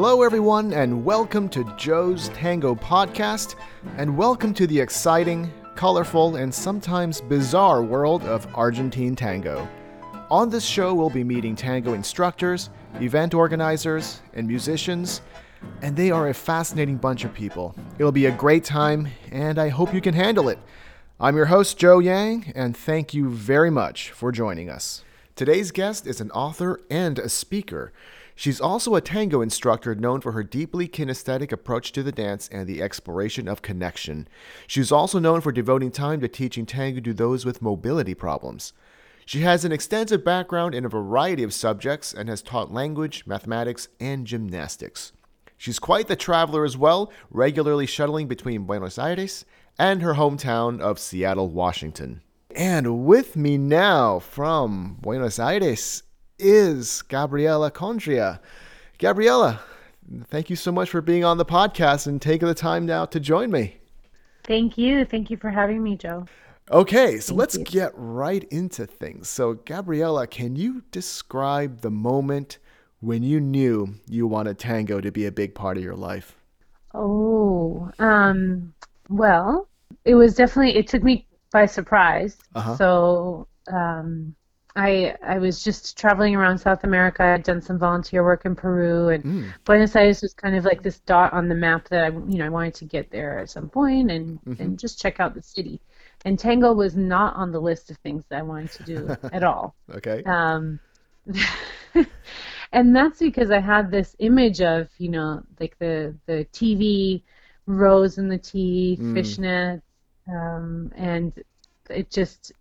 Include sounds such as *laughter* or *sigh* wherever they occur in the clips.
Hello, everyone, and welcome to Joe's Tango Podcast, and welcome to the exciting, colorful, and sometimes bizarre world of Argentine tango. On this show, we'll be meeting tango instructors, event organizers, and musicians, and they are a fascinating bunch of people. It'll be a great time, and I hope you can handle it. I'm your host, Joe Yang, and thank you very much for joining us. Today's guest is an author and a speaker. She's also a tango instructor known for her deeply kinesthetic approach to the dance and the exploration of connection. She's also known for devoting time to teaching tango to those with mobility problems. She has an extensive background in a variety of subjects and has taught language, mathematics, and gymnastics. She's quite the traveler as well, regularly shuttling between Buenos Aires and her hometown of Seattle, Washington. And with me now from Buenos Aires is Gabriela Condrea. Gabriela, thank you so much for being on the podcast and taking the time now to join me. Thank you. Thank you for having me, Joe. Okay, so Thank let's you. get right into things. So, Gabriela, can you describe the moment when you knew you wanted tango to be a big part of your life? Oh, um, well, it was definitely, it took me by surprise. Uh-huh. So, um, I I was just traveling around South America. I'd done some volunteer work in Peru, and mm. Buenos Aires was kind of like this dot on the map that I you know I wanted to get there at some point and mm-hmm. and just check out the city. And tango was not on the list of things that I wanted to do *laughs* at all. Okay. Um, *laughs* and that's because I had this image of you know like the the TV rose in the teeth, mm. fishnets, um, and it just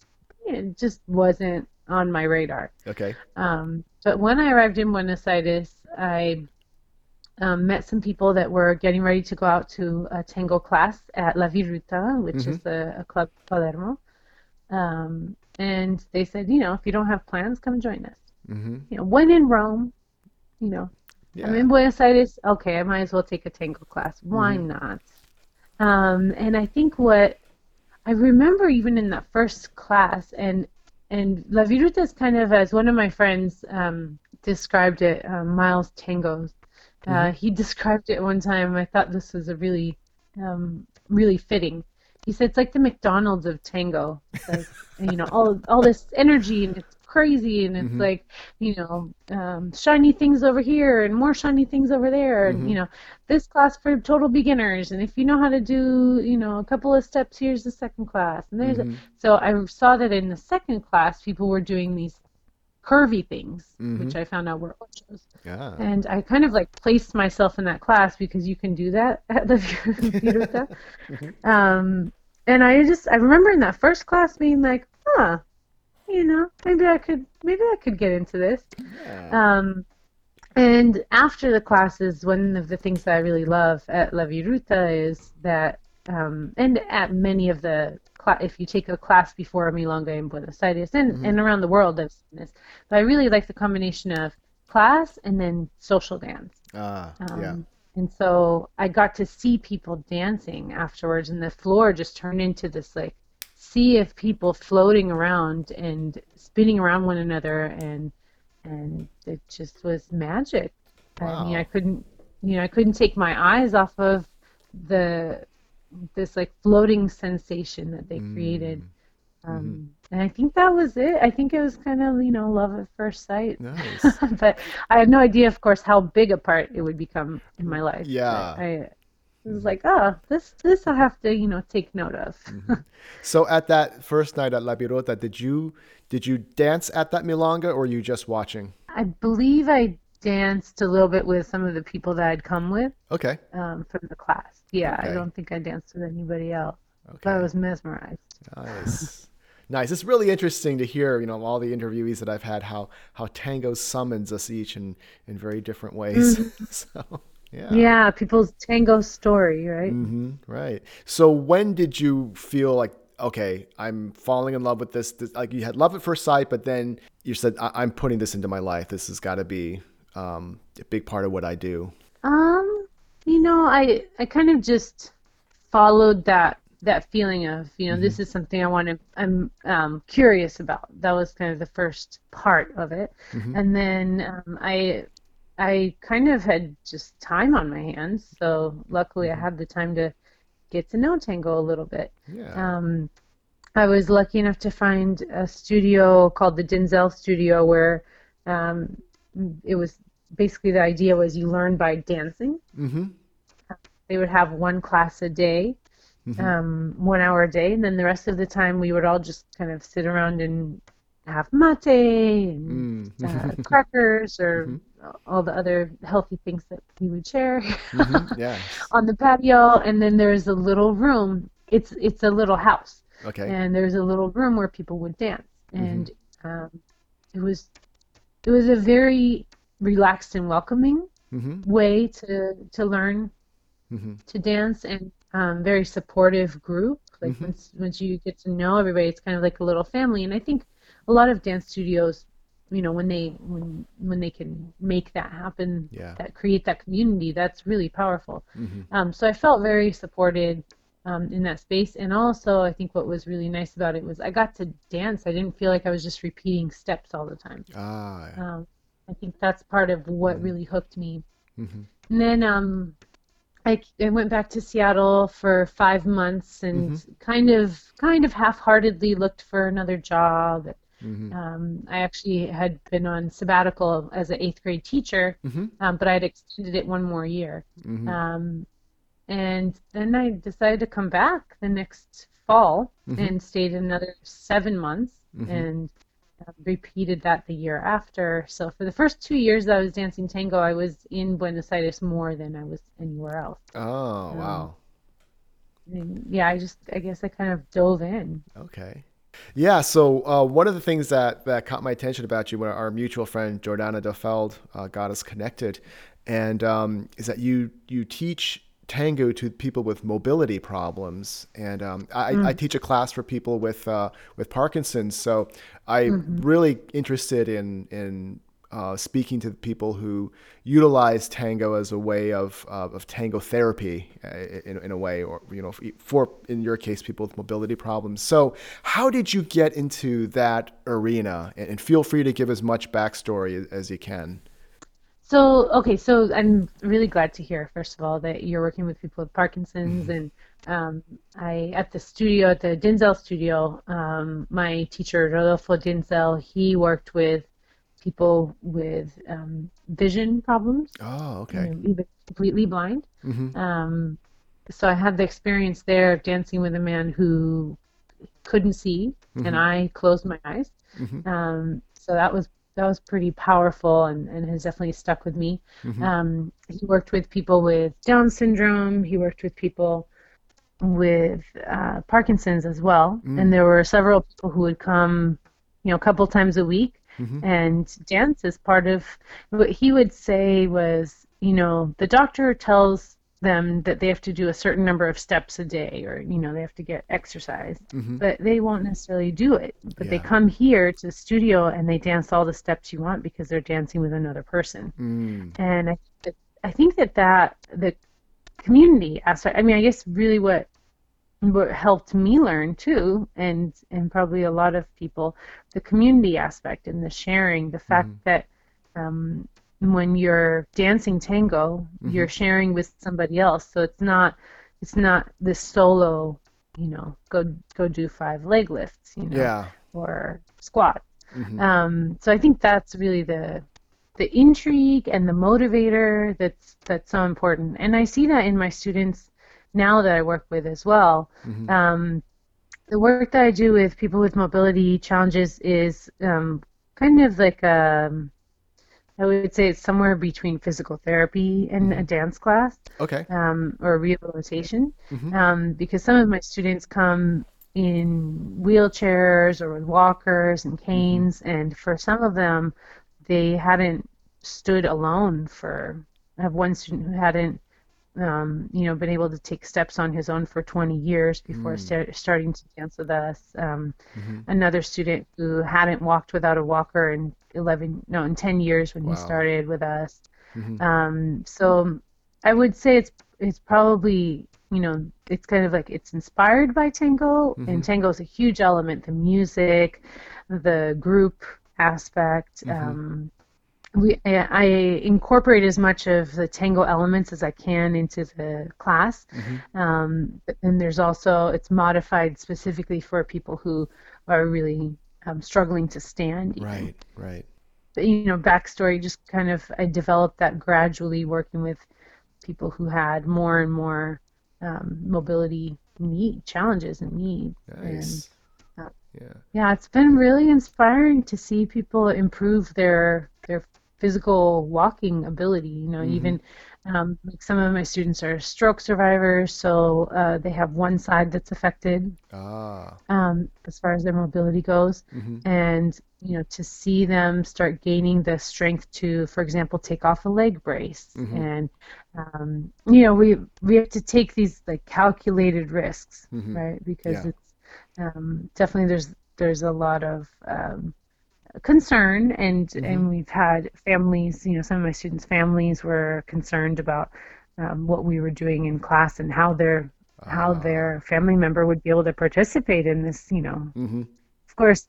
it just wasn't on my radar. Okay. Um, but when I arrived in Buenos Aires, I um, met some people that were getting ready to go out to a tango class at La Viruta, which mm-hmm. is a, a, club Palermo. Um, and they said, you know, if you don't have plans, come join us. Mm-hmm. You know, when in Rome, you know, yeah. I'm in Buenos Aires. Okay, I might as well take a tango class. Why mm-hmm. not? Um, and I think what I remember even in that first class, and and La Viruta is kind of, as one of my friends um, described it, uh, Miles Tangos. Uh, mm-hmm. He described it one time. I thought this was a really, um, really fitting. He said it's like the McDonald's of tango. Like, you know, all all this energy and it's crazy and it's mm-hmm. like you know um, shiny things over here and more shiny things over there mm-hmm. and you know this class for total beginners and if you know how to do you know a couple of steps here's the second class and there's mm-hmm. a, so i saw that in the second class people were doing these curvy things mm-hmm. which i found out were ochos yeah. and i kind of like placed myself in that class because you can do that *laughs* at the Viruta. *laughs* Mm-hmm. um, and i just i remember in that first class being like huh you know, maybe I could maybe I could get into this. Yeah. Um, and after the classes, one of the things that I really love at La Viruta is that, um, and at many of the cl- if you take a class before Milonga in Buenos Aires and, mm-hmm. and around the world, I've seen this. But I really like the combination of class and then social dance. Ah, um, yeah. And so I got to see people dancing afterwards, and the floor just turned into this like sea of people floating around and spinning around one another and and it just was magic. Wow. I mean, I couldn't, you know, I couldn't take my eyes off of the this like floating sensation that they created. Mm. Um, mm-hmm. And I think that was it. I think it was kind of, you know, love at first sight. Nice. *laughs* but I had no idea, of course, how big a part it would become in my life. Yeah. I, it was like, oh, this this I have to you know take note of. *laughs* mm-hmm. So at that first night at La Viruta, did you did you dance at that milonga or were you just watching? I believe I danced a little bit with some of the people that I'd come with. Okay. Um, from the class. Yeah, okay. I don't think I danced with anybody else. Okay. But I was mesmerized. Nice. *laughs* nice. It's really interesting to hear, you know, all the interviewees that I've had how how tango summons us each in in very different ways. Mm-hmm. *laughs* so yeah. Yeah, people's tango story, right? Mm-hmm, right. So when did you feel like, okay, I'm falling in love with this, this Like you had love at first sight, but then you said, I- am putting this into my life. This has got to be um, a big part of what I do. Um, you know, I I kind of just followed that that feeling of you know mm-hmm. this is something I want to I'm um, curious about. That was kind of the first part of it, mm-hmm. and then um, I I kind of had just time on my hands, so luckily I had the time to get to know tango a little bit. Yeah. Um, I was lucky enough to find a studio called the Dinzel Studio where um, it was basically the idea was you learn by dancing. mm-hmm. They would have one class a day, Mm-hmm. um, one hour a day, and then the rest of the time we would all just kind of sit around and have mate and Mm. uh, *laughs* crackers or all the other healthy things that we would share *laughs* Mhm. Yeah. on the patio. And then there's a little room. It's it's a little house, Okay. and there's a little room where people would dance, Mm-hmm. and um, it was it was a very relaxed and welcoming Mm-hmm. way to to learn Mm-hmm. to dance and um, very supportive group. Like once once you get to know everybody, it's kind of like a little family. And I think a lot of dance studios, you know, when they when when they can make that happen, Yeah. that create that community, that's really powerful. Mm-hmm. Um, so I felt very supported um, in that space. And also, I think what was really nice about it was I got to dance. I didn't feel like I was just repeating steps all the time. Ah. yeah. Um, I think that's part of what really hooked me. Mm-hmm. And then um, I, I went back to Seattle for five months and kind of kind of half-heartedly looked for another job. Mm-hmm. Um, I actually had been on sabbatical as an eighth grade teacher, Mm-hmm. um, but I had extended it one more year. Mm-hmm. Um, and then I decided to come back the next fall Mhm. and stayed another seven months Mhm. and uh, repeated that the year after. So for the first two years that I was dancing tango, I was in Buenos Aires more than I was anywhere else. Oh, wow. And yeah, I just, I guess I kind of dove in. Okay. Yeah, so uh, one of the things that, that caught my attention about you, when our mutual friend Jordana Defeld uh, got us connected, and um, is that you you teach tango to people with mobility problems, and um, I, I teach a class for people with uh, with Parkinson's. So I'm really interested in in uh, speaking to people who utilize tango as a way of uh, of tango therapy uh, in, in a way, or you know, for in your case, people with mobility problems. So, how did you get into that arena? And, feel free to give as much backstory as, as you can. So, okay, so I'm really glad to hear, first of all, that you're working with people with Parkinson's. And um, I, at the studio, at the Dinzel studio, um, my teacher, Rodolfo Dinzel, he worked with people with um, vision problems, Oh, you okay. know, even completely blind. hmm Um, so I had the experience there of dancing with a man who couldn't see, and I closed my eyes. Mhm. Um, so that was that was pretty powerful and, and has definitely stuck with me. Mhm. Um, he worked with people with Down syndrome. He worked with people with uh, Parkinson's as well. Mm. And there were several people who would come, you know, a couple times a week Mhm. and dance is part of what he would say was, you know, the doctor tells them that they have to do a certain number of steps a day or, you know, they have to get exercise, Mhm. but they won't necessarily do it. But they come here to the studio and they dance all the steps you want because they're dancing with another person. Mm. And I, I think that that the community aspect. I mean, I guess really what what helped me learn too, and and probably a lot of people, the community aspect and the sharing, the fact that um, when you're dancing tango, you're sharing with somebody else. So it's not it's not this solo, you know, go go do five leg lifts, you know, Yeah. or squat. Mhm. Um, so I think that's really the the intrigue and the motivator that's that's so important. And I see that in my students now that I work with as well. Mhm. Um, the work that I do with people with mobility challenges is um, kind of like um, I would say it's somewhere between physical therapy and a dance class Okay. um, or rehabilitation Mhm. um, because some of my students come in wheelchairs or with walkers and canes, and for some of them, they hadn't stood alone for. I have one student who hadn't, um, you know, been able to take steps on his own for 20 years before sta- starting to dance with us. Um, Mhm. Another student who hadn't walked without a walker in 11, no, in 10 years when Wow. he started with us. Mhm. Um, so I would say it's it's probably you know it's kind of like it's inspired by tango, and tango is a huge element. The music, the group aspect, um, we I incorporate as much of the tango elements as I can into the class, mm-hmm. um, and there's also it's modified specifically for people who are really um, struggling to stand. Right, right. But, you know, backstory just kind of I developed that gradually working with people who had more and more um, mobility need challenges and needs. Nice. And, uh, yeah. Yeah, it's been really inspiring to see people improve their physical walking ability. You know, mm-hmm. even um, like some of my students are stroke survivors, so uh, they have one side that's affected ah. um, as far as their mobility goes. Mm-hmm. And you know, to see them start gaining the strength to, for example, take off a leg brace, mm-hmm. and um, you know, we we have to take these like calculated risks, mm-hmm. right? Because yeah. it's um, definitely there's there's a lot of um, concern and mm-hmm. and we've had families you know some of my students families were concerned about um, what we were doing in class and how their uh. how ah. their family member would be able to participate in this you know mm-hmm. of course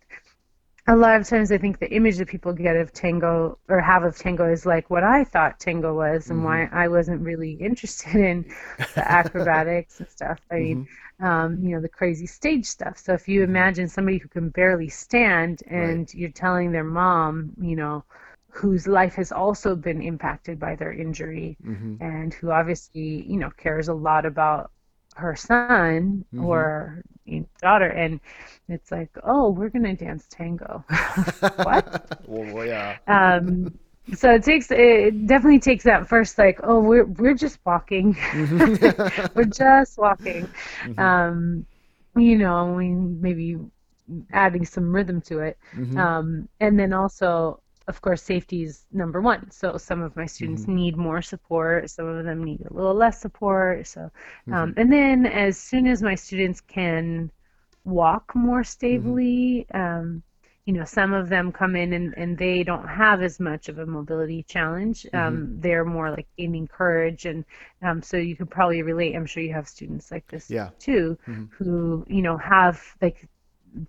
a lot of times I think the image that people get of tango or have of tango is like what I thought tango was and mm-hmm. why I wasn't really *laughs* interested in the acrobatics and stuff. I mean, mm-hmm. um, you know, the crazy stage stuff. So if you mm-hmm. imagine somebody who can barely stand and right. you're telling their mom, you know, whose life has also been impacted by their injury mm-hmm. and who obviously, you know, cares a lot about her son mm-hmm. or daughter and it's like oh we're gonna dance tango. *laughs* What? Well, yeah. Um so it takes it definitely takes that first like oh we're we're just walking. *laughs* We're just walking. Mm-hmm. um you know we maybe adding some rhythm to it. Mm-hmm. um and then also of course, safety is number one. So some of my students mm-hmm. need more support, some of them need a little less support. So, um, mm-hmm. and then as soon as my students can walk more stably, mm-hmm. um, you know, some of them come in and, and they don't have as much of a mobility challenge. Um, mm-hmm. they're more like gaining courage. And um, so you could probably relate. I'm sure you have students like this yeah. too, mm-hmm. who, you know, have like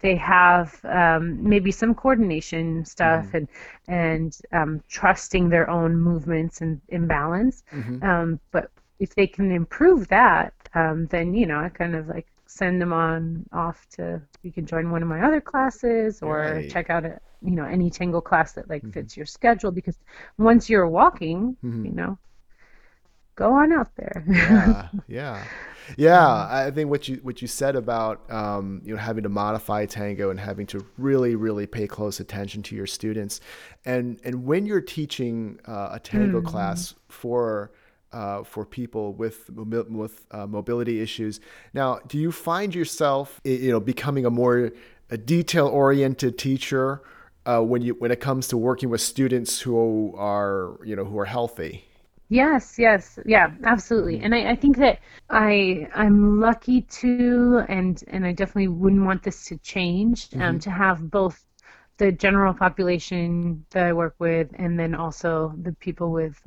they have um, maybe some coordination stuff mm-hmm. and and um, trusting their own movements and imbalance. Mm-hmm. Um, but if they can improve that, um, then you know I kind of like send them on off to you can join one of my other classes or right. check out a you know any tango class that like mm-hmm. fits your schedule because once you're walking, mm-hmm. you know, go on out there. yeah, *laughs* yeah. Yeah, I think what you what you said about um, you know having to modify tango and having to really really pay close attention to your students, and and when you're teaching uh, a tango mm. class for uh, for people with with uh, mobility issues. Now, do you find yourself you know becoming a more a detail oriented teacher uh, when you when it comes to working with students who are you know who are healthy? Yes, yes, yeah, absolutely. Mm-hmm. And I, I think that I I'm lucky to and and I definitely wouldn't want this to change um, mm-hmm. to have both the general population that I work with and then also the people with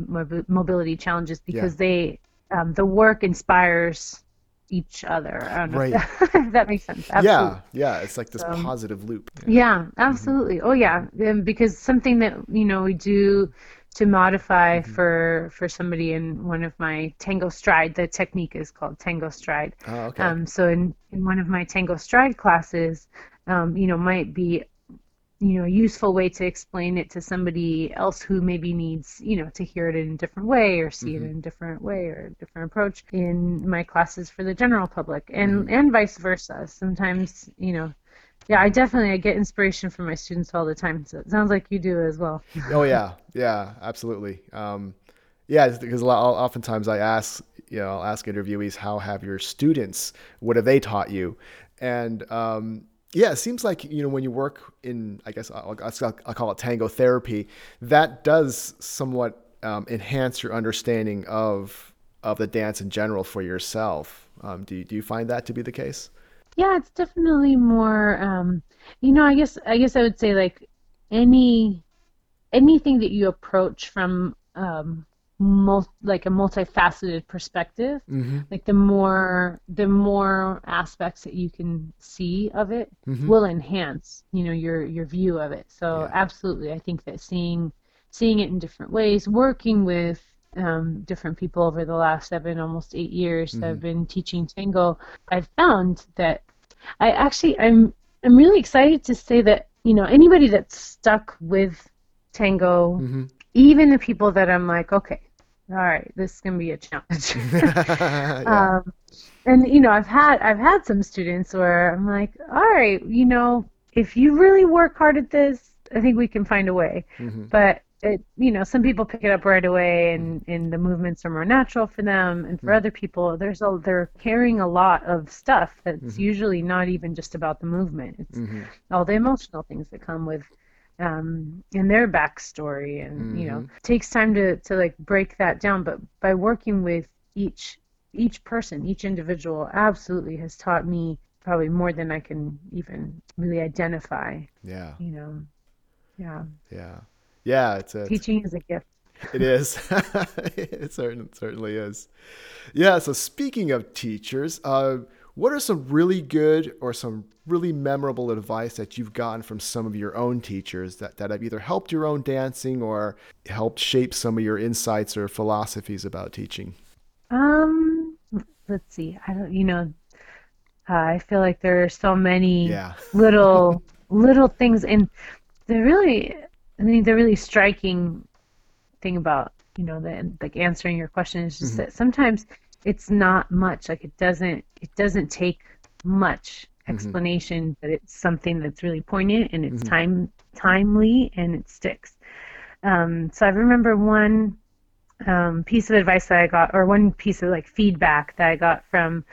mobility challenges because yeah. they um, the work inspires each other. I don't know right. if, *laughs* that, if that makes sense. Absolutely. Yeah, yeah, it's like this so, positive loop. Yeah, yeah mm-hmm. absolutely. Mm-hmm. Oh yeah, because something that you know we do to modify mm-hmm. for for somebody in one of my tango stride the technique is called tango stride oh, okay. um, so in in one of my tango stride classes um, you know might be you know a useful way to explain it to somebody else who maybe needs you know to hear it in a different way or see mm-hmm. it in a different way or a different approach in my classes for the general public and mm-hmm. and vice versa sometimes you know yeah, I definitely I get inspiration from my students all the time. So it sounds like you do as well. oh yeah, yeah, absolutely. Um, yeah, because a lot, oftentimes I ask, you know, I'll ask interviewees, how have your students, what have they taught you? And um, yeah, it seems like you know when you work in, I guess I'll, I'll call it tango therapy, that does somewhat um, enhance your understanding of of the dance in general for yourself. Um, do you, do you find that to be the case? Yeah, it's definitely more. Um, you know, I guess I guess I would say like any anything that you approach from um, mul- like a multifaceted perspective, mm-hmm. like the more the more aspects that you can see of it mm-hmm. will enhance, you know, your your view of it. So yeah. absolutely, I think that seeing seeing it in different ways, working with um, different people over the last seven, almost eight years that I've been teaching tango, I've found that I actually I'm I'm really excited to say that you know anybody that's stuck with tango, Mm-hmm. even the people that I'm like, okay, all right, this is gonna be a challenge. *laughs* yeah. *laughs* um, and you know, I've had I've had some students where I'm like, all right, you know, if you really work hard at this, I think we can find a way. Mhm. But it, you know, some people pick it up right away, and and the movements are more natural for them. And for Mm-hmm. other people, there's a they're carrying a lot of stuff that's Mm-hmm. usually not even just about the movement. It's Mhm. all the emotional things that come with um in their backstory and you know Mm-hmm. it takes time to to like break that down but by working with each each person each individual absolutely has taught me probably more than I can even really identify Yeah. you know yeah Yeah. Yeah. It's a, teaching is a gift It is. *laughs* it certain, certainly is. Yeah. So speaking of teachers, uh, what are some really good or some really memorable advice that you've gotten from some of your own teachers that, that have either helped your own dancing or helped shape some of your insights or philosophies about teaching? um let's see I don't you know uh, I feel like there are so many Yeah. *laughs* little little things and the really I think the really striking thing about you know the like answering your question is just that sometimes it's not much. Like it doesn't it doesn't take much explanation but it's something that's really poignant and it's time timely and it sticks. Um, so I remember one um, piece of advice that I got or one piece of like feedback that I got from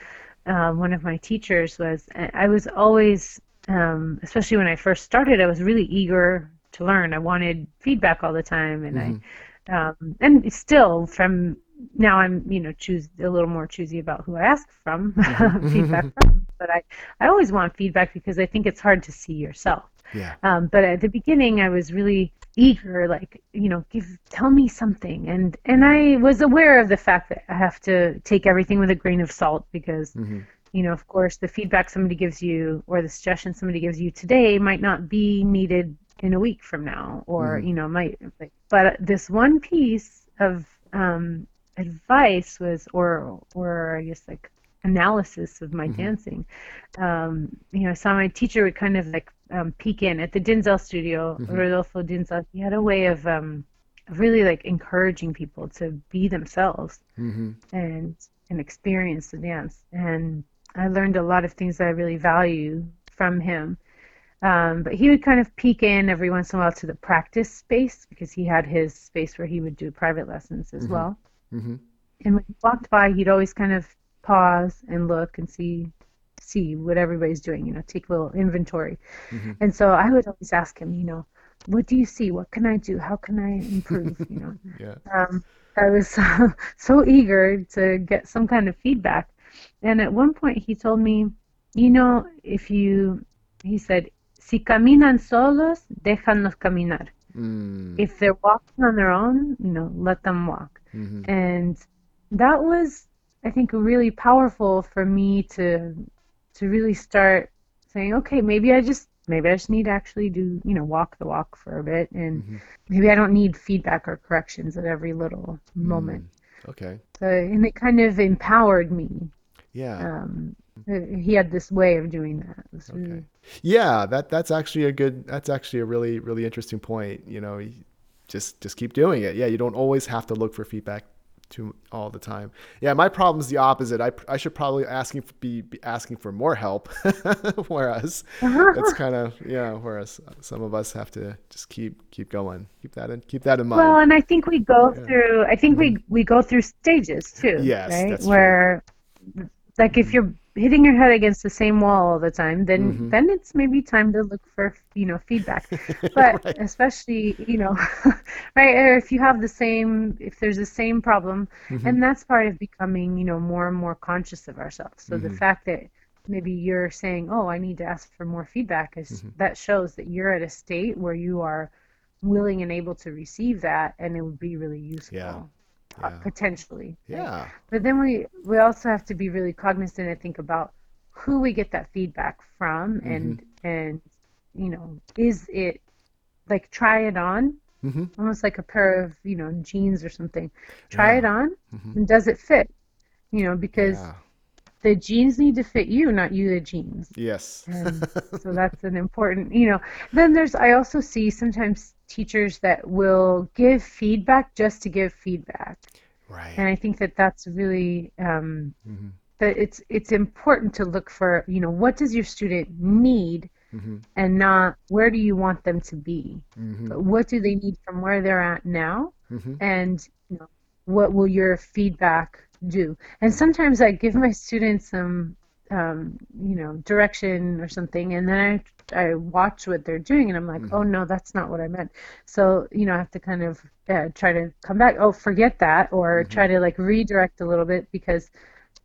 um, one of my teachers was I was always, um, especially when I first started, I was really eager to learn. I wanted feedback all the time, and I, um, and still from now I'm, you know, choose a little more choosy about who I ask from *laughs* feedback from. But I, I always want feedback because I think it's hard to see yourself. Yeah. Um, but at the beginning, I was really eager, like you know, give tell me something, and and I was aware of the fact that I have to take everything with a grain of salt because, Mm-hmm. you know, of course, the feedback somebody gives you or the suggestion somebody gives you today might not be needed in a week from now, or you know, might. But this one piece of um, advice was, or or I guess like analysis of my dancing. Um, you know, I saw my teacher would kind of like um, peek in at the Dinzel studio, Rodolfo Dinzel. He had a way of um, really like encouraging people to be themselves Mm-hmm. and and experience the dance. And I learned a lot of things that I really value from him. Um, but he would kind of peek in every once in a while to the practice space because he had his space where he would do private lessons as well. Mm-hmm. And when he walked by, he'd always kind of pause and look and see see what everybody's doing, you know, take a little inventory. Mm-hmm. And so I would always ask him, you know, what do you see? What can I do? How can I improve? You know, *laughs* Yeah. um, I was so, *laughs* so eager to get some kind of feedback. And at one point he told me, you know, if you, he said, si caminan solos, déjanos caminar. Mm. If they're walking on their own, you know, let them walk. Mm-hmm. And that was, I think, really powerful for me to to really start saying, okay, maybe I just maybe I just need to actually do, you know, walk the walk for a bit, and Mhm. maybe I don't need feedback or corrections at every little moment. Okay. So, and it kind of empowered me. Yeah. Um, he had this way of doing that. It really- Okay. Yeah, that that's actually a good. That's actually a really really interesting point. You know, just just keep doing it. Yeah, you don't always have to look for feedback to all the time. Yeah, my problem is the opposite. I I should probably asking be, be asking for more help, *laughs* whereas *laughs* that's kind of yeah. Whereas some of us have to just keep keep going. Keep that in keep that in mind. Well, and I think we go through. I think we we go through stages too. Mm-hmm. Yes, right? that's true. Where, like, if you're hitting your head against the same wall all the time, then Mhm. then it's maybe time to look for you know feedback. *laughs* But Right. especially you know, *laughs* right? Or if you have the same, if there's the same problem, Mhm. and that's part of becoming you know more and more conscious of ourselves. So the Mhm. fact that maybe you're saying, "Oh, I need to ask for more feedback," is Mhm. that shows that you're at a state where you are willing and able to receive that, and it would be really useful, Yeah. Uh, Yeah. potentially. right? Yeah. But then we we also have to be really cognizant and think about who we get that feedback from, and and you know, is it like try it on Mm-hmm. almost like a pair of, you know, jeans or something. Try Yeah. it on, Mhm. and does it fit? You know, because Yeah. the jeans need to fit you, not you the jeans. Yes. *laughs* So that's an important, you know. Then there's, I also see sometimes teachers that will give feedback just to give feedback. right. And I think that that's really, um, Mhm. that it's it's important to look for, you know, what does your student need Mhm. and not where do you want them to be? Mhm. But what do they need from where they're at now? Mhm. And you know, what will your feedback do? And sometimes I give my students some, um, you know, direction or something, and then I I watch what they're doing, and I'm like, oh no, that's not what I meant. So you know, I have to kind of uh, try to come back. Oh, forget that, or try to like redirect a little bit because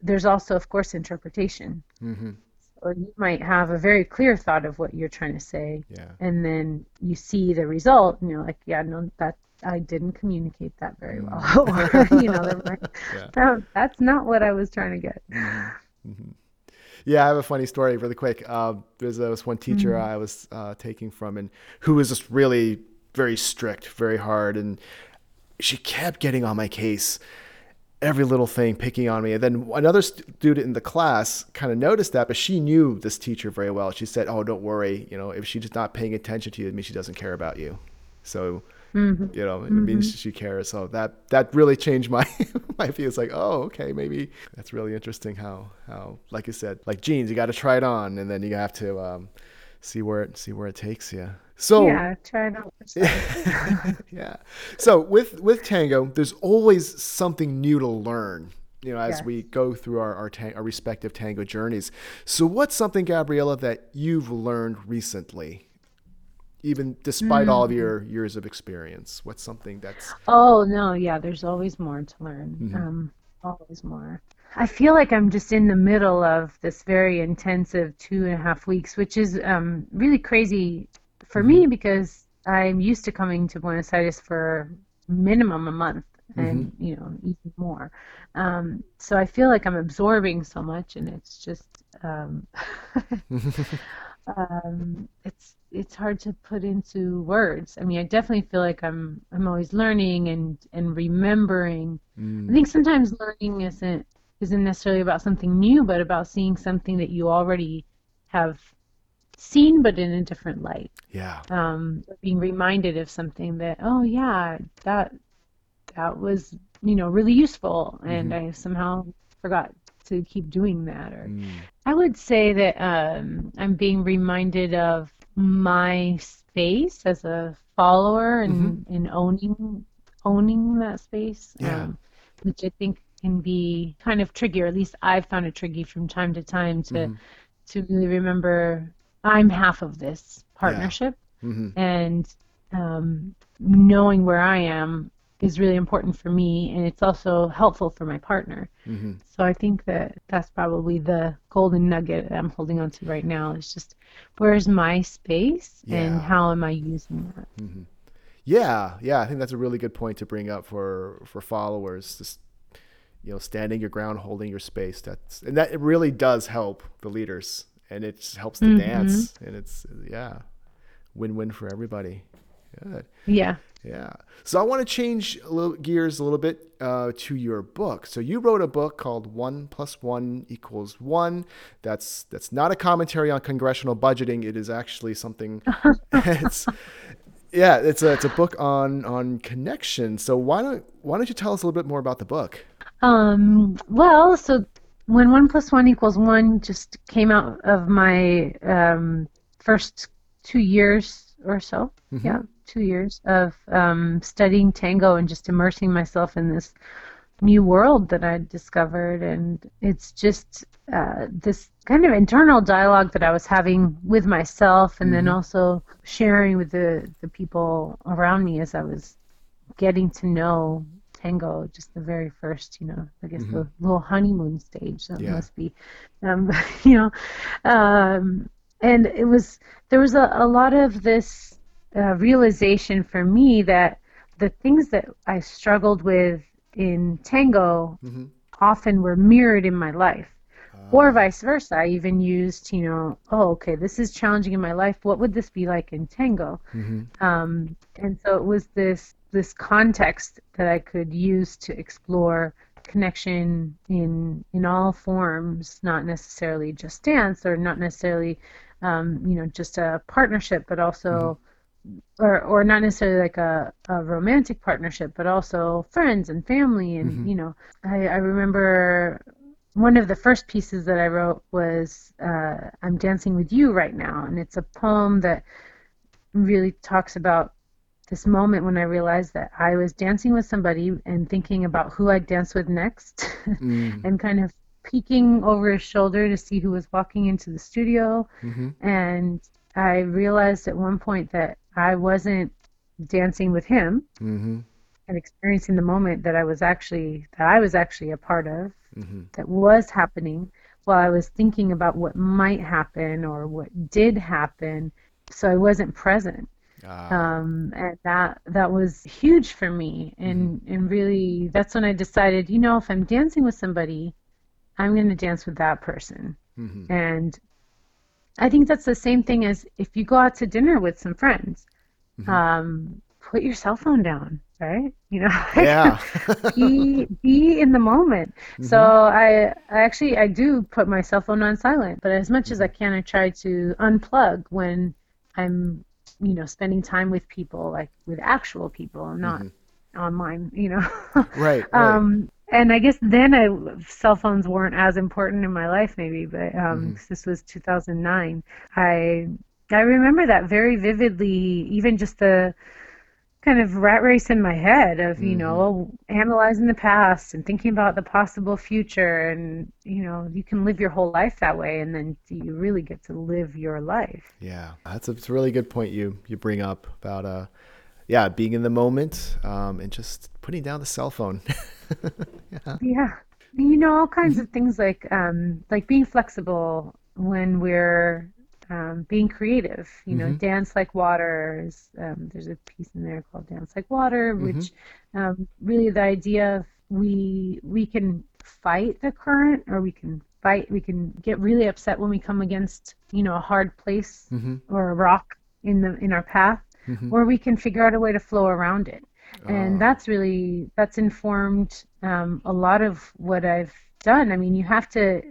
there's also, of course, interpretation. Mhm. Or you might have a very clear thought of what you're trying to say, Yeah. and then you see the result and you're like yeah no that i didn't communicate that very well *laughs* or you know like, *laughs* Yeah. "No, that's not what i was trying to get Yeah, I have a funny story really quick. Uh, there's this one teacher I was uh, taking from, and who was just really very strict, very hard, and she kept getting on my case, every little thing, picking on me. And then another student in the class kind of noticed that, but she knew this teacher very well. She said, "Oh, don't worry. You know, if she's not paying attention to you, it means she doesn't care about you." So you know it means she cares. So that that really changed my *laughs* my view. It's like oh okay maybe that's really interesting how how like you said like jeans you got to try it on and then you have to um see where it see where it takes you so yeah try it out *laughs* *laughs* yeah. So with with tango there's always something new to learn you know as Yes. we go through our our, ta- our respective tango journeys. So what's something gabriela that you've learned recently even despite all of Hmm. your years of experience what's something that's oh no yeah there's always more to learn Mm-hmm. um always more i feel like i'm just in the middle of this very intensive two and a half weeks which is um really crazy for Mm-hmm. me because i'm used to coming to buenos aires for minimum a month and Mm-hmm. you know even more um so i feel like i'm absorbing so much and it's just um *laughs* *laughs* um, it's it's hard to put into words. I mean, I definitely feel like I'm I'm always learning and and remembering. I think sometimes learning isn't isn't necessarily about something new, but about seeing something that you already have seen, but in a different light. yeah Um, being reminded of something that oh yeah that that was you know really useful, and I somehow forgot to keep doing that or. Mm. I would say that um, I'm being reminded of my space as a follower and, and owning owning that space, Yeah. um, which I think can be kind of tricky, or at least I've found it tricky from time to time to to really remember I'm half of this partnership, hmm and um, knowing where I am is really important for me, and it's also helpful for my partner. hmm So I think that that's probably the golden nugget that I'm holding on to right now. Is just where's my space Yeah. and how am I using that? Yeah, yeah, I think that's a really good point to bring up for for followers. Just you know, standing your ground, holding your space. That's and that it really does help the leaders, and it helps the dance, and it's yeah, win win for everybody. Good. Yeah. Yeah. So I want to change a little gears a little bit uh, to your book. So you wrote a book called One Plus One Equals One. That's that's not a commentary on congressional budgeting. It is actually something. *laughs* it's yeah. It's a it's a book on on connection. So why don't why don't you tell us a little bit more about the book? Um, well, so when one plus one equals one just came out of my um, first two years or so. Yeah, two years of um, studying tango and just immersing myself in this new world that I discovered. And it's just uh, this kind of internal dialogue that I was having with myself and then also sharing with the, the people around me as I was getting to know tango just the very first you know i guess the little honeymoon stage that Yeah. must be um *laughs* you know um and it was there was a, a lot of this uh, realization for me that the things that i struggled with in tango Mhm. often were mirrored in my life or vice versa. I even used, you know, oh, okay, this is challenging in my life. What would this be like in tango? Mm-hmm. Um, and so it was this this context that I could use to explore connection in in all forms, not necessarily just dance or not necessarily, um, you know, just a partnership, but also. Or, or not necessarily like a, a romantic partnership, but also friends and family. And, you know, I, I remember one of the first pieces that I wrote was uh, I'm Dancing with You right now. And it's a poem that really talks about this moment when I realized that I was dancing with somebody and thinking about who I'd dance with next *laughs* Mm. and kind of peeking over his shoulder to see who was walking into the studio. Mm-hmm. And I realized at one point that I wasn't dancing with him Mm-hmm. and experiencing the moment that I was actually that I was actually a part of Mm-hmm. that was happening while I was thinking about what might happen or what did happen. So I wasn't present. Ah, Um, and that that was huge for me. And and really, that's when I decided, you know, if I'm dancing with somebody, I'm going to dance with that person. mhm. And I think that's the same thing as if you go out to dinner with some friends. Um, put your cell phone down, right? You know, *laughs* Yeah. be be in the moment. So I, I actually I do put my cell phone on silent, but as much as I can, I try to unplug when I'm, you know, spending time with people, like with actual people, not online. You know. right. *laughs* Right. Um, and I guess then I, cell phones weren't as important in my life, maybe, but um, 'cause this was 2009. I I remember that very vividly, even just the kind of rat race in my head of you know analyzing the past and thinking about the possible future, and you know you can live your whole life that way, and then you really get to live your life? Yeah, that's a, it's a really good point you you bring up about uh, yeah, being in the moment um, and just putting down the cell phone. *laughs* Yeah. You know, all kinds of things like um, like being flexible when we're um, being creative. You know, dance like water. Is, um, there's a piece in there called "Dance Like Water," which um, really the idea of we we can fight the current, or we can fight. We can get really upset when we come against you know a hard place or a rock in the in our path, or we can figure out a way to flow around it and that's really that's informed um, a lot of what I've done. I mean, you have to,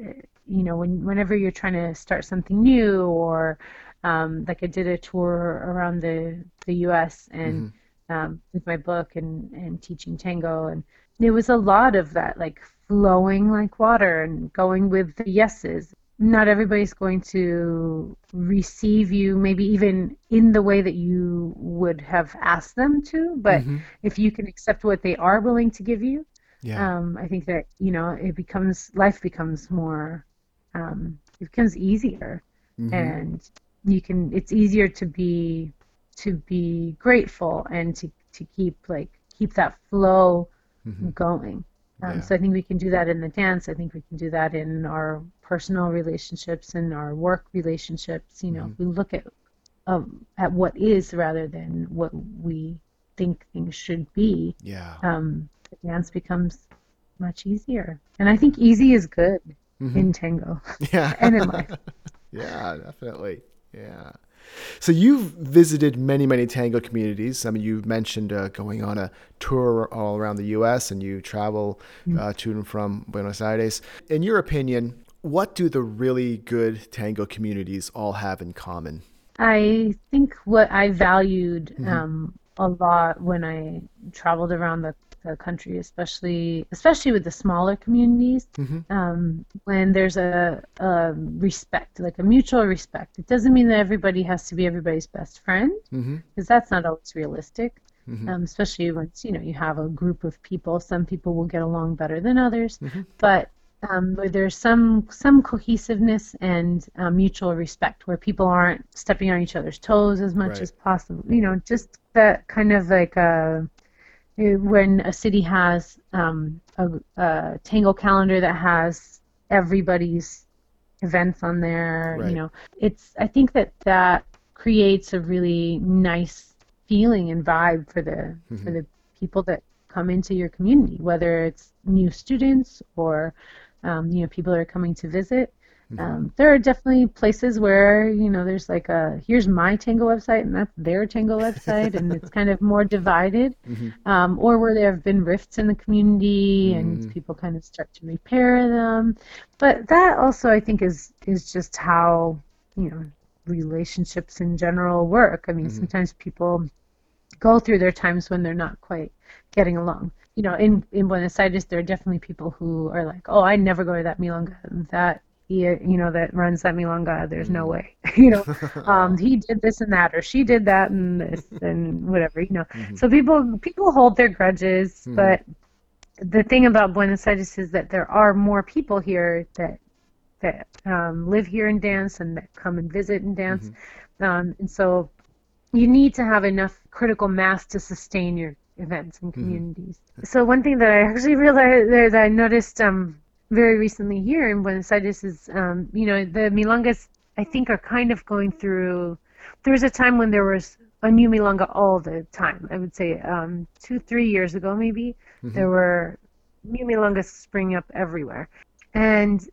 you know, when whenever you're trying to start something new, or um, like I did a tour around the the U.S. and um, with my book and and teaching tango, and it was a lot of that, like flowing like water and going with the yeses. Not everybody's going to receive you, maybe even in the way that you would have asked them to. But if you can accept what they are willing to give you, yeah. um, I think that you know it becomes life becomes more, um, it becomes easier, and you can. It's easier to be to be grateful and to to keep like keep that flow going. Um, Yeah. So I think we can do that in the dance. I think we can do that in our personal relationships and our work relationships. You know, if we look at um, at what is rather than what we think things should be, yeah. um, the dance becomes much easier. And I think easy is good in tango *laughs* Yeah. *laughs* and in life. *laughs* yeah, definitely. Yeah. So you've visited many, many tango communities. I mean, you've mentioned uh, going on a tour all around the U.S. and you travel uh, to and from Buenos Aires. In your opinion, what do the really good tango communities all have in common? I think what I valued um, a lot when I traveled around the, the country, especially especially with the smaller communities, um, when there's a, a respect, like a mutual respect. It doesn't mean that everybody has to be everybody's best friend, because that's not always realistic. Um, especially once you know you have a group of people. Some people will get along better than others, but um, where there's some some cohesiveness and uh, mutual respect, where people aren't stepping on each other's toes as much Right. as possible. You know, just that kind of like uh when a city has um, a, a tango calendar that has everybody's events on there. Right. You know, it's I think that that creates a really nice feeling and vibe for the for the people that come into your community, whether it's new students or um, you know people that are coming to visit. Um, there are definitely places where you know there's like a here's my tango website and that's their tango website and it's kind of more divided *laughs* um, or where there have been rifts in the community and people kind of start to repair them. But that also i think is is just how you know relationships in general work. I mean sometimes people go through their times when they're not quite getting along. You know in in buenos aires there are definitely people who are like oh i never go to that milonga that you know that runs that milonga there's no way *laughs* you know. *laughs* Um he did this and that or she did that and this *laughs* and whatever you know. So people people hold their grudges but the thing about buenos aires is that there are more people here that that um, live here and dance and that come and visit and dance. Um, and so you need to have enough critical mass to sustain your events and communities. So one thing that i actually realized that i noticed um, very recently here in Buenos Aires is, um, you know, the milongas I think are kind of going through. There was a time when there was a new milonga all the time. I would say um, two, three years ago maybe there were new milongas springing up everywhere, and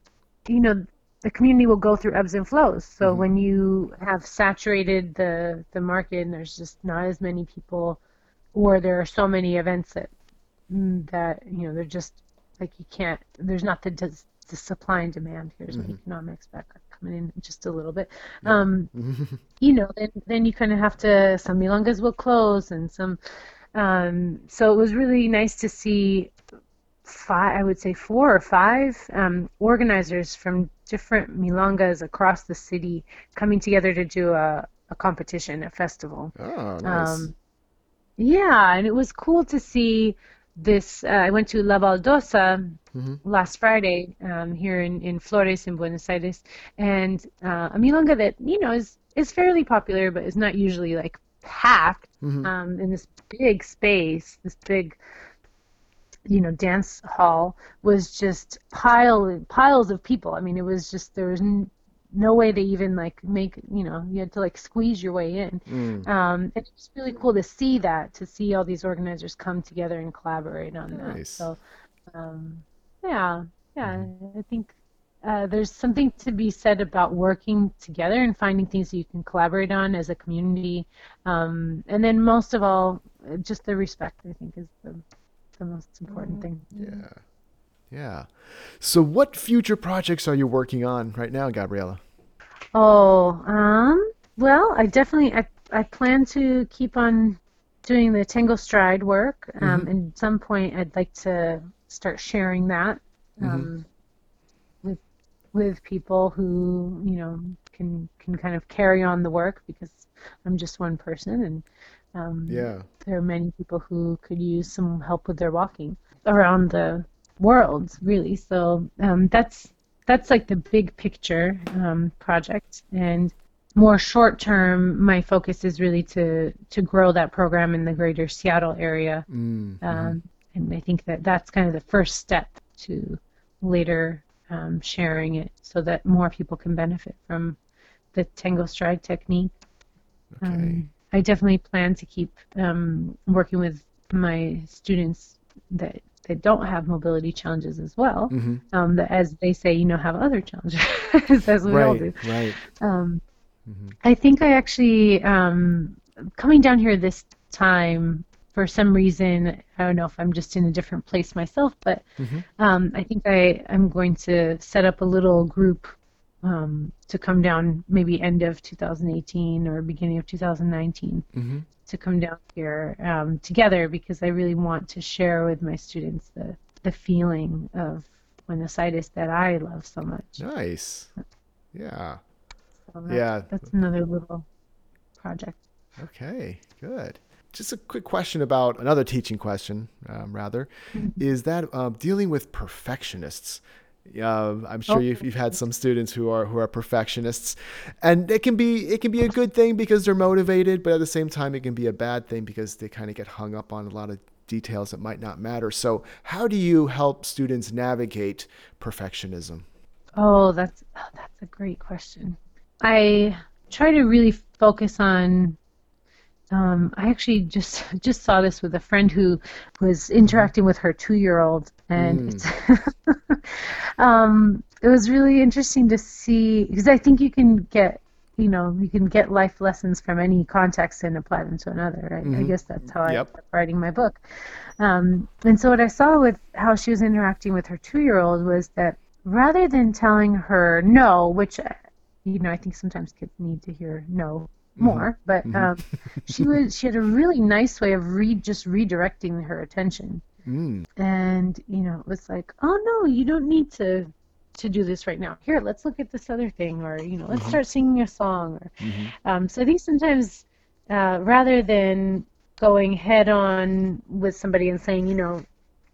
you know the community will go through ebbs and flows. So when you have saturated the the market and there's just not as many people, or there are so many events that mm, that you know they're just like you can't there's not the, the, the supply and demand here's my economics back coming in just a little bit. Um *laughs* you know then then you kind of have to some milongas will close and some um so it was really nice to see five i would say four or five um organizers from different milongas across the city coming together to do a, a competition a festival. Oh, nice. um, yeah, and it was cool to see this. Uh, I went to La Baldosa last Friday um, here in, in Flores in Buenos Aires, and uh, a milonga that you know is is fairly popular, but is not usually like packed um, in this big space, this big you know dance hall was just pile piles of people. I mean, it was just there was no way to even like make you know you had to like squeeze your way in. Um, and it really cool to see that to see all these organizers come together and collaborate on that. So um, yeah, yeah, I think. Uh, there's something to be said about working together and finding things that you can collaborate on as a community, um, and then most of all, just the respect. I think is the the most important thing. Yeah. Yeah. So, what future projects are you working on right now, Gabriela? Oh, um, well, I definitely I I plan to keep on doing the Tango Stride work. Um, and at some point, I'd like to start sharing that um, with with people who you know can can kind of carry on the work because I'm just one person and um, Yeah. there are many people who could use some help with their walking around the world, really. So um, that's that's like the big picture um, project, and more short term, my focus is really to to grow that program in the greater Seattle area, Mm. um, and I think that that's kind of the first step to later um, sharing it, so that more people can benefit from the Tango Stride technique. Okay. Um, I definitely plan to keep um, working with my students that that don't have mobility challenges as well. hmm Um, that, as they say, you know, have other challenges *laughs* as we all do. Right. Right. Um, Mhm. I think I actually um, coming down here this time for some reason. I don't know if I'm just in a different place myself, but Mhm. um, I think I I'm going to set up a little group um, to come down maybe end of 2018 or beginning of 2019 hmm to come down here um, together because I really want to share with my students the the feeling of Buenos Aires that I love so much. Nice. Yeah. So that- Yeah. that's another little project. Okay. Good. Just a quick question about another teaching question, um, rather, is that um, dealing with perfectionists. Uh, I'm sure Oh. you've, you've had some students who are who are perfectionists, and it can be it can be a good thing because they're motivated, but at the same time it can be a bad thing because they kind of get hung up on a lot of details that might not matter. So, how do you help students navigate perfectionism? Oh, that's oh, that's a great question. I try to really focus on um, I actually just *laughs* just saw this with a friend who was interacting with her two year old, and mm. *laughs* um, it was really interesting to see because I think you can get you know you can get life lessons from any context and apply them to another. Right? Mm-hmm. I guess that's how yep. I kept writing my book. Um, and so what I saw with how she was interacting with her two year old was that rather than telling her no, which you know I think sometimes kids need to hear no mm-hmm. more, but mm-hmm. um, she was she had a really nice way of re just redirecting her attention. Mm. And you know, it was like, oh no, you don't need to to do this right now. Here, let's look at this other thing, or you know, let's mm-hmm. start singing a song. Or, mm-hmm. um, so I think sometimes uh, rather than going head on with somebody and saying, you know,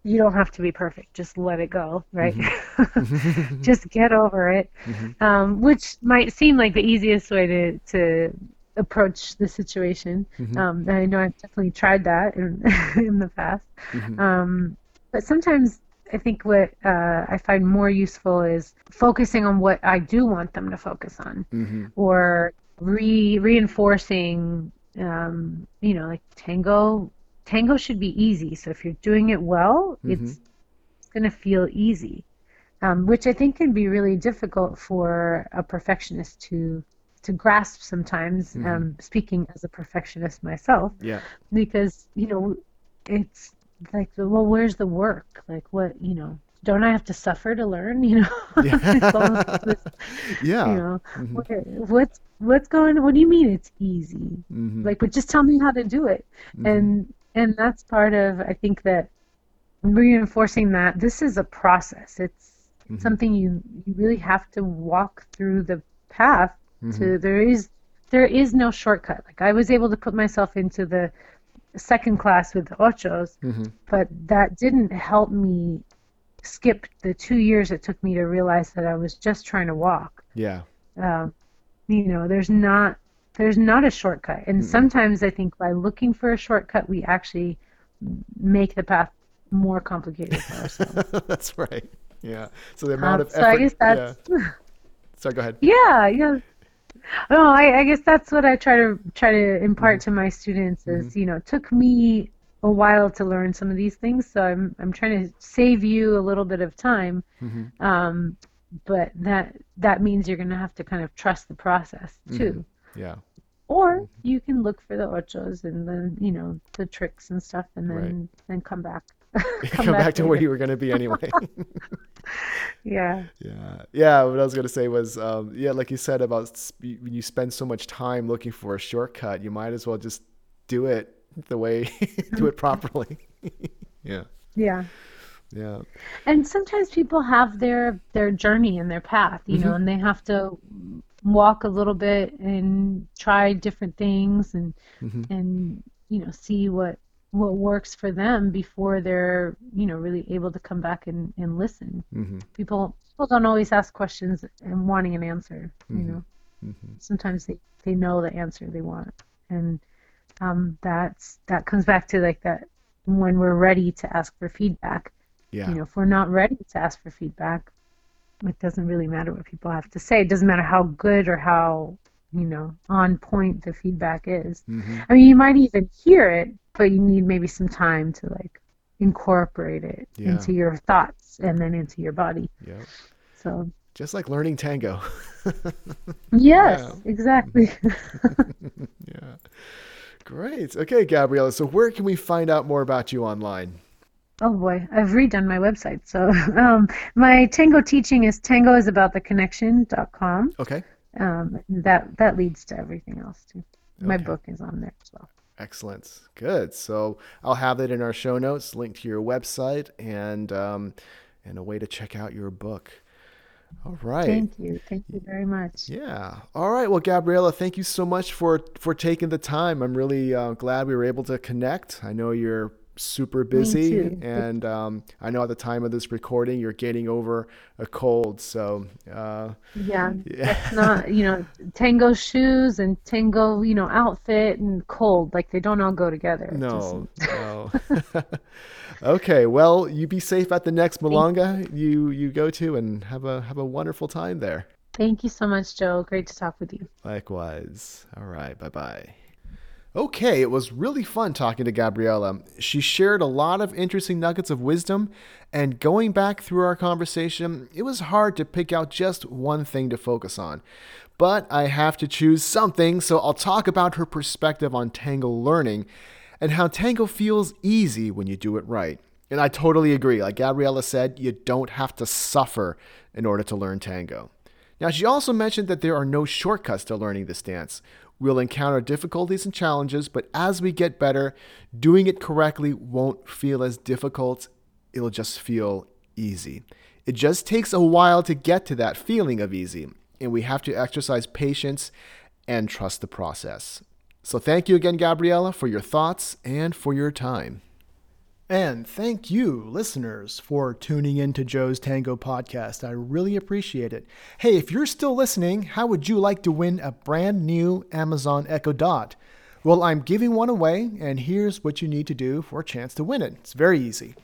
you don't have to be perfect, just let it go, right? Mm-hmm. *laughs* just get over it, mm-hmm. um, which might seem like the easiest way to to approach the situation. Mm-hmm. Um, I know I've definitely tried that in, *laughs* in the past. Mm-hmm. Um, but sometimes I think what uh, I find more useful is focusing on what I do want them to focus on, mm-hmm. or re reinforcing. Um, you know, like tango. Tango should be easy. So if you're doing it well, mm-hmm. it's it's going to feel easy, um, which I think can be really difficult for a perfectionist to to grasp sometimes. Mm-hmm. Um, speaking as a perfectionist myself, yeah, because you know it's like well where's the work like what you know don't i have to suffer to learn you know *laughs* yeah, *laughs* yeah. you know mm-hmm. what, what's what's going what do you mean it's easy mm-hmm. like but just tell me how to do it mm-hmm. and and that's part of i think that reinforcing that this is a process it's mm-hmm. something you you really have to walk through the path to mm-hmm. there is there is no shortcut like i was able to put myself into the second class with the ochos, mm-hmm. but that didn't help me skip the two years it took me to realize that I was just trying to walk. Yeah. Um, you know, there's not there's not a shortcut, and mm-hmm. sometimes I think by looking for a shortcut, we actually make the path more complicated for ourselves. *laughs* that's right. Yeah. So the amount um, of effort. So I guess that's. Yeah. *laughs* Sorry, go ahead. Yeah, yeah. No, I, I guess that's what I try to try to impart mm-hmm. to my students is mm-hmm. you know it took me a while to learn some of these things, so I'm I'm trying to save you a little bit of time. Mm-hmm. Um, but that that means you're going to have to kind of trust the process mm-hmm. too. Yeah. Or mm-hmm. you can look for the ochos and the you know the tricks and stuff, and then right. then come back. *laughs* come, come back, back to where you were going to be anyway. *laughs* yeah. Yeah. Yeah. What I was going to say was, um, yeah, like you said about sp- when you spend so much time looking for a shortcut, you might as well just do it the way, *laughs* do it properly. yeah. Yeah. Yeah. And sometimes people have their their journey and their path, you mm-hmm. know, and they have to walk a little bit and try different things and mm-hmm. and you know see what what works for them before they're you know really able to come back and, and listen mm-hmm. people people don't always ask questions and wanting an answer mm-hmm. you know mm-hmm. sometimes they, they know the answer they want and um, that's that comes back to like that when we're ready to ask for feedback yeah. you know if we're not ready to ask for feedback it doesn't really matter what people have to say it doesn't matter how good or how you know on point the feedback is mm-hmm. i mean you might even hear it but you need maybe some time to like incorporate it yeah. into your thoughts and then into your body yeah so just like learning tango *laughs* yes exactly *laughs* yeah great okay gabriela so where can we find out more about you online Oh boy, I've redone my website. So *laughs* um, my tango teaching is tangoisabouttheconnection.com. Okay. Um, that that leads to everything else too. My book is on there as well. Excellent. Good. So I'll have that in our show notes, link to your website, and um, and a way to check out your book. All right. Thank you. Thank you very much. Yeah. All right. Well, Gabriela, thank you so much for for taking the time. I'm really uh, glad we were able to connect. I know you're super busy. And um, I know at the time of this recording, you're getting over a cold. So, uh, yeah, yeah. it's not, you know, tango shoes and tango, you know, outfit and cold. Like they don't all go together. No, no. *laughs* *laughs* okay. Well, you be safe at the next milonga you, you go to and have a, have a wonderful time there. Thank you so much, Joe. Great to talk with you. Likewise. All right. Bye bye. Okay, it was really fun talking to Gabriela. She shared a lot of interesting nuggets of wisdom, and going back through our conversation, it was hard to pick out just one thing to focus on. But I have to choose something, so I'll talk about her perspective on Tango learning and how Tango feels easy when you do it right. And I totally agree. Like Gabriela said, you don't have to suffer in order to learn Tango. Now, she also mentioned that there are no shortcuts to learning this dance. We'll encounter difficulties and challenges, but as we get better, doing it correctly won't feel as difficult. It'll just feel easy. It just takes a while to get to that feeling of easy, and we have to exercise patience and trust the process. So, thank you again, Gabriela, for your thoughts and for your time. And thank you, listeners, for tuning in to Joe's Tango podcast. I really appreciate it. Hey, if you're still listening, how would you like to win a brand new Amazon Echo Dot? Well, I'm giving one away, and here's what you need to do for a chance to win it. It's very easy.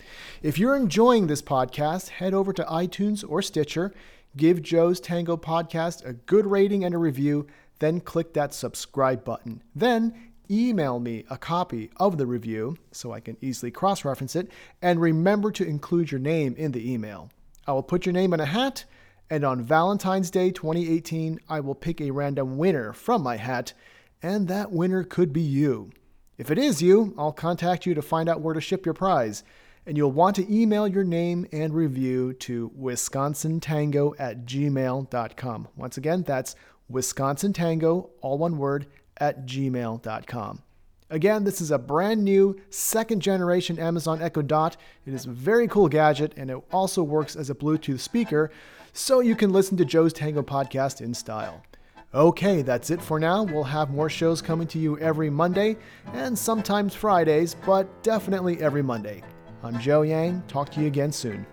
If you're enjoying this podcast, head over to iTunes or Stitcher, give Joe's Tango podcast a good rating and a review, then click that subscribe button. Then email me a copy of the review so I can easily cross reference it, and remember to include your name in the email. I will put your name in a hat, and on Valentine's Day 2018, I will pick a random winner from my hat, and that winner could be you. If it is you, I'll contact you to find out where to ship your prize. And you'll want to email your name and review to wisconsintango at gmail.com. Once again, that's wisconsintango, all one word, at gmail.com. Again, this is a brand new second generation Amazon Echo Dot. It is a very cool gadget and it also works as a Bluetooth speaker, so you can listen to Joe's Tango podcast in style. Okay, that's it for now. We'll have more shows coming to you every Monday and sometimes Fridays, but definitely every Monday. I'm Joe Yang. Talk to you again soon.